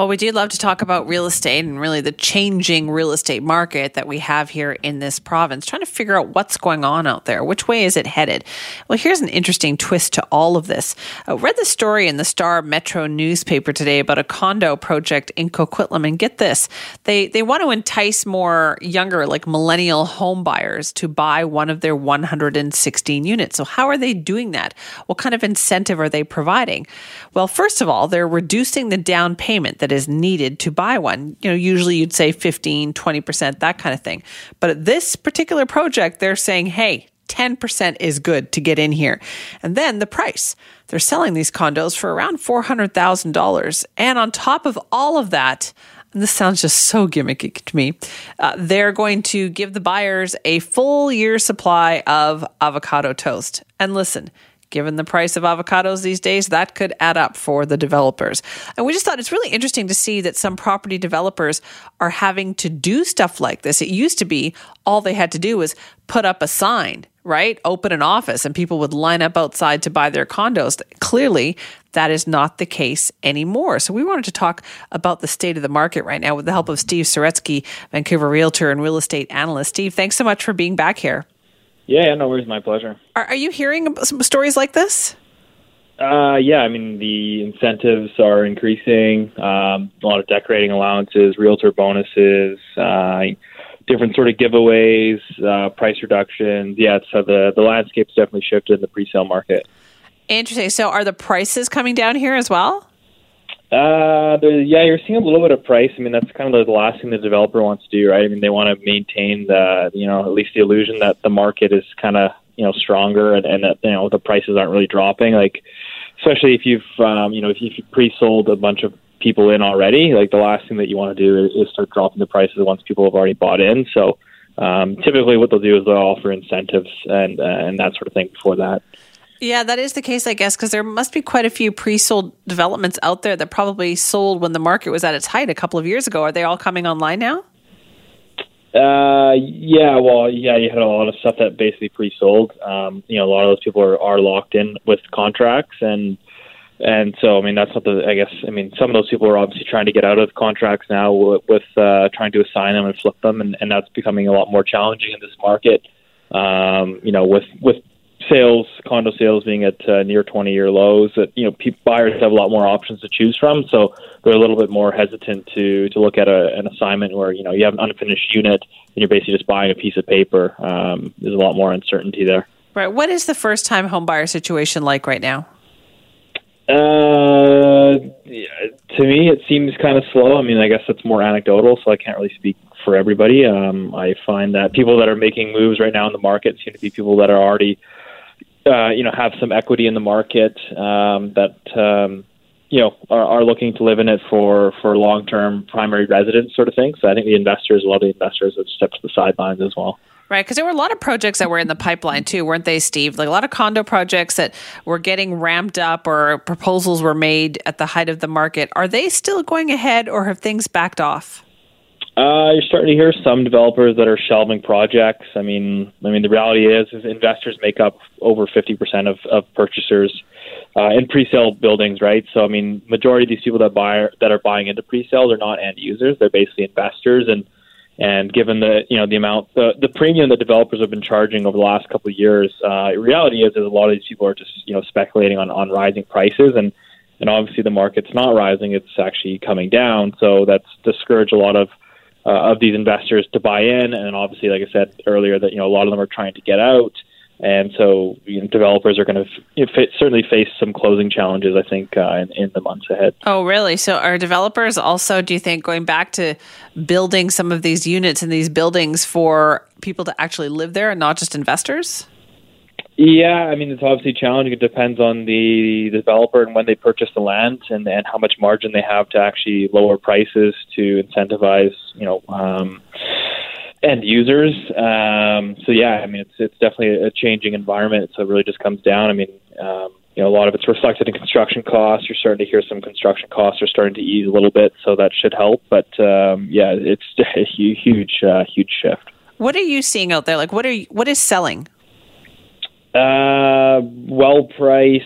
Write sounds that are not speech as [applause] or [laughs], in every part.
Well, we do love to talk about real estate and really the changing real estate market that we have here in this province, trying to figure out what's going on out there. Which way is it headed? Well, here's an interesting twist to all of this. I read the story in the Star Metro newspaper today about a condo project in Coquitlam, and get this they, they want to entice more younger, like millennial home buyers to buy one of their 116 units. So, how are they doing that? What kind of incentive are they providing? Well, first of all, they're reducing the down payment that is needed to buy one. You know, usually you'd say 15, 20%, that kind of thing. But at this particular project, they're saying, hey, 10% is good to get in here. And then the price. They're selling these condos for around $400,000. And on top of all of that, and this sounds just so gimmicky to me. Uh, they're going to give the buyers a full year supply of avocado toast. And listen, given the price of avocados these days, that could add up for the developers. And we just thought it's really interesting to see that some property developers are having to do stuff like this. It used to be all they had to do was put up a sign, right? Open an office and people would line up outside to buy their condos. Clearly, that is not the case anymore. So we wanted to talk about the state of the market right now with the help of Steve Saretsky, Vancouver realtor and real estate analyst. Steve, thanks so much for being back here. Yeah, no worries. My pleasure. Are, are you hearing some stories like this? Uh, yeah, I mean the incentives are increasing. Um, a lot of decorating allowances, realtor bonuses, uh, different sort of giveaways, uh, price reductions. Yeah, so the the landscape's definitely shifted in the pre-sale market. Interesting. So, are the prices coming down here as well? Uh, yeah, you're seeing a little bit of price. I mean, that's kind of the last thing the developer wants to do, right? I mean, they want to maintain the, you know, at least the illusion that the market is kind of, you know, stronger and, and that, you know, the prices aren't really dropping. Like, especially if you've, um, you know, if you've pre-sold a bunch of people in already, like the last thing that you want to do is, is start dropping the prices once people have already bought in. So, um, typically what they'll do is they'll offer incentives and, uh, and that sort of thing before that. Yeah, that is the case, I guess, because there must be quite a few pre sold developments out there that probably sold when the market was at its height a couple of years ago. Are they all coming online now? Uh, yeah, well, yeah, you had a lot of stuff that basically pre-sold. Um, you know, a lot of those people are, are locked in with contracts, and and so I mean that's not the. I guess I mean some of those people are obviously trying to get out of contracts now with, with uh, trying to assign them and flip them, and, and that's becoming a lot more challenging in this market. Um, you know, with with sales, condo sales being at uh, near 20 year lows, that you know people, buyers have a lot more options to choose from, so they're a little bit more hesitant to to look at a, an assignment where you know you have an unfinished unit and you're basically just buying a piece of paper. Um, there's a lot more uncertainty there. Right. What is the first time home buyer situation like right now? Uh, to me, it seems kind of slow. I mean, I guess it's more anecdotal, so I can't really speak for everybody. Um, I find that people that are making moves right now in the market seem to be people that are already uh, you know have some equity in the market um, that um, you know are, are looking to live in it for for long term primary residence sort of thing. So I think the investors, a lot of the investors, have stepped to the sidelines as well. Right, because there were a lot of projects that were in the pipeline too, weren't they, Steve? Like a lot of condo projects that were getting ramped up or proposals were made at the height of the market. Are they still going ahead or have things backed off? Uh, you're starting to hear some developers that are shelving projects. I mean, I mean, the reality is, is investors make up over 50% of, of purchasers uh, in pre-sale buildings, right? So, I mean, majority of these people that buy that are buying into pre-sales are not end users; they're basically investors. And and given the you know the amount the the premium that developers have been charging over the last couple of years, uh, reality is, is a lot of these people are just you know speculating on on rising prices and. And obviously, the market's not rising; it's actually coming down. So that's discouraged a lot of uh, of these investors to buy in, and obviously, like I said earlier, that you know a lot of them are trying to get out, and so you know, developers are going to know, certainly face some closing challenges. I think uh, in, in the months ahead. Oh, really? So, are developers also, do you think, going back to building some of these units in these buildings for people to actually live there and not just investors? Yeah, I mean it's obviously challenging. It depends on the developer and when they purchase the land and, and how much margin they have to actually lower prices to incentivize, you know, um, end users. Um, so yeah, I mean it's it's definitely a changing environment. So it really just comes down. I mean, um, you know, a lot of it's reflected in construction costs. You're starting to hear some construction costs are starting to ease a little bit, so that should help. But um, yeah, it's [laughs] a huge, uh, huge shift. What are you seeing out there? Like, what are you, what is selling? Uh, well priced,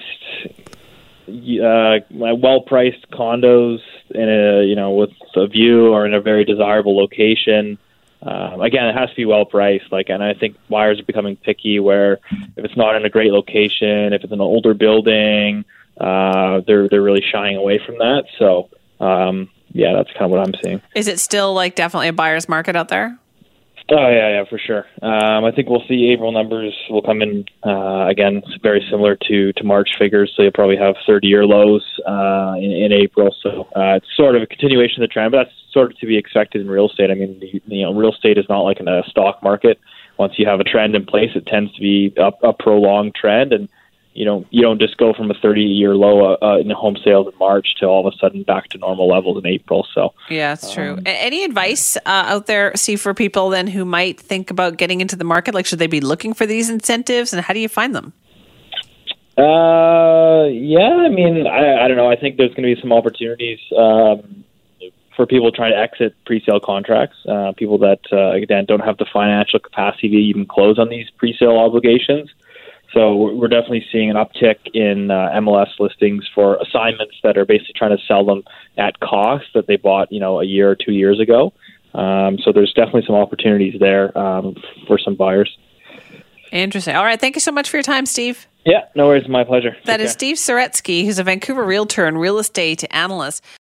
uh, well priced condos in a you know with a view or in a very desirable location. Um, again, it has to be well priced. Like, and I think buyers are becoming picky. Where if it's not in a great location, if it's an older building, uh, they're they're really shying away from that. So, um, yeah, that's kind of what I'm seeing. Is it still like definitely a buyer's market out there? Oh yeah, yeah, for sure. Um, I think we'll see April numbers will come in uh, again, very similar to to March figures. So you'll probably have 30-year lows uh, in, in April. So uh, it's sort of a continuation of the trend, but that's sort of to be expected in real estate. I mean, you know, real estate is not like in a stock market. Once you have a trend in place, it tends to be a, a prolonged trend, and you know, you don't just go from a 30 year low uh, in home sales in March to all of a sudden back to normal levels in April. So, yeah, it's true. Um, Any advice uh, out there, see, for people then who might think about getting into the market? Like, should they be looking for these incentives and how do you find them? Uh, yeah, I mean, I, I don't know. I think there's going to be some opportunities. Um, for people trying to exit pre-sale contracts, uh, people that uh, again don't have the financial capacity to even close on these pre-sale obligations. So we're definitely seeing an uptick in uh, MLS listings for assignments that are basically trying to sell them at cost that they bought, you know, a year or two years ago. Um, so there's definitely some opportunities there um, for some buyers. Interesting. All right. Thank you so much for your time, Steve. Yeah, no worries. My pleasure. That Take is care. Steve Saretsky, who's a Vancouver realtor and real estate analyst.